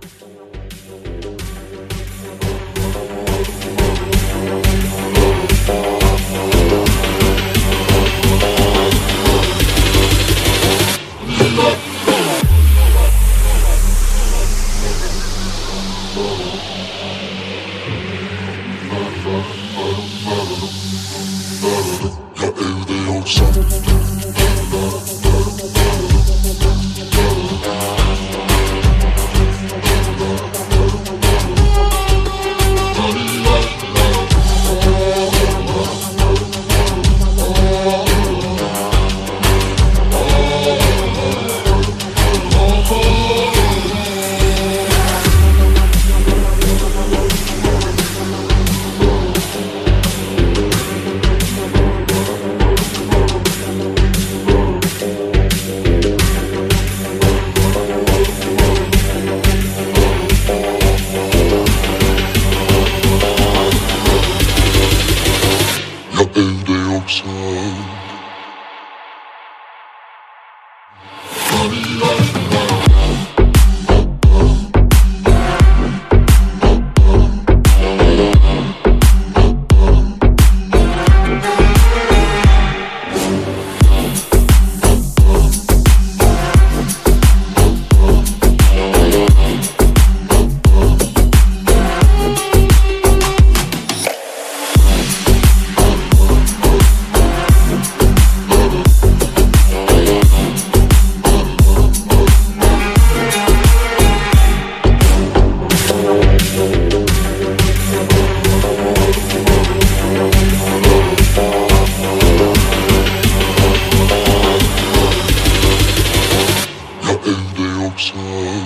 Ya evde yoksan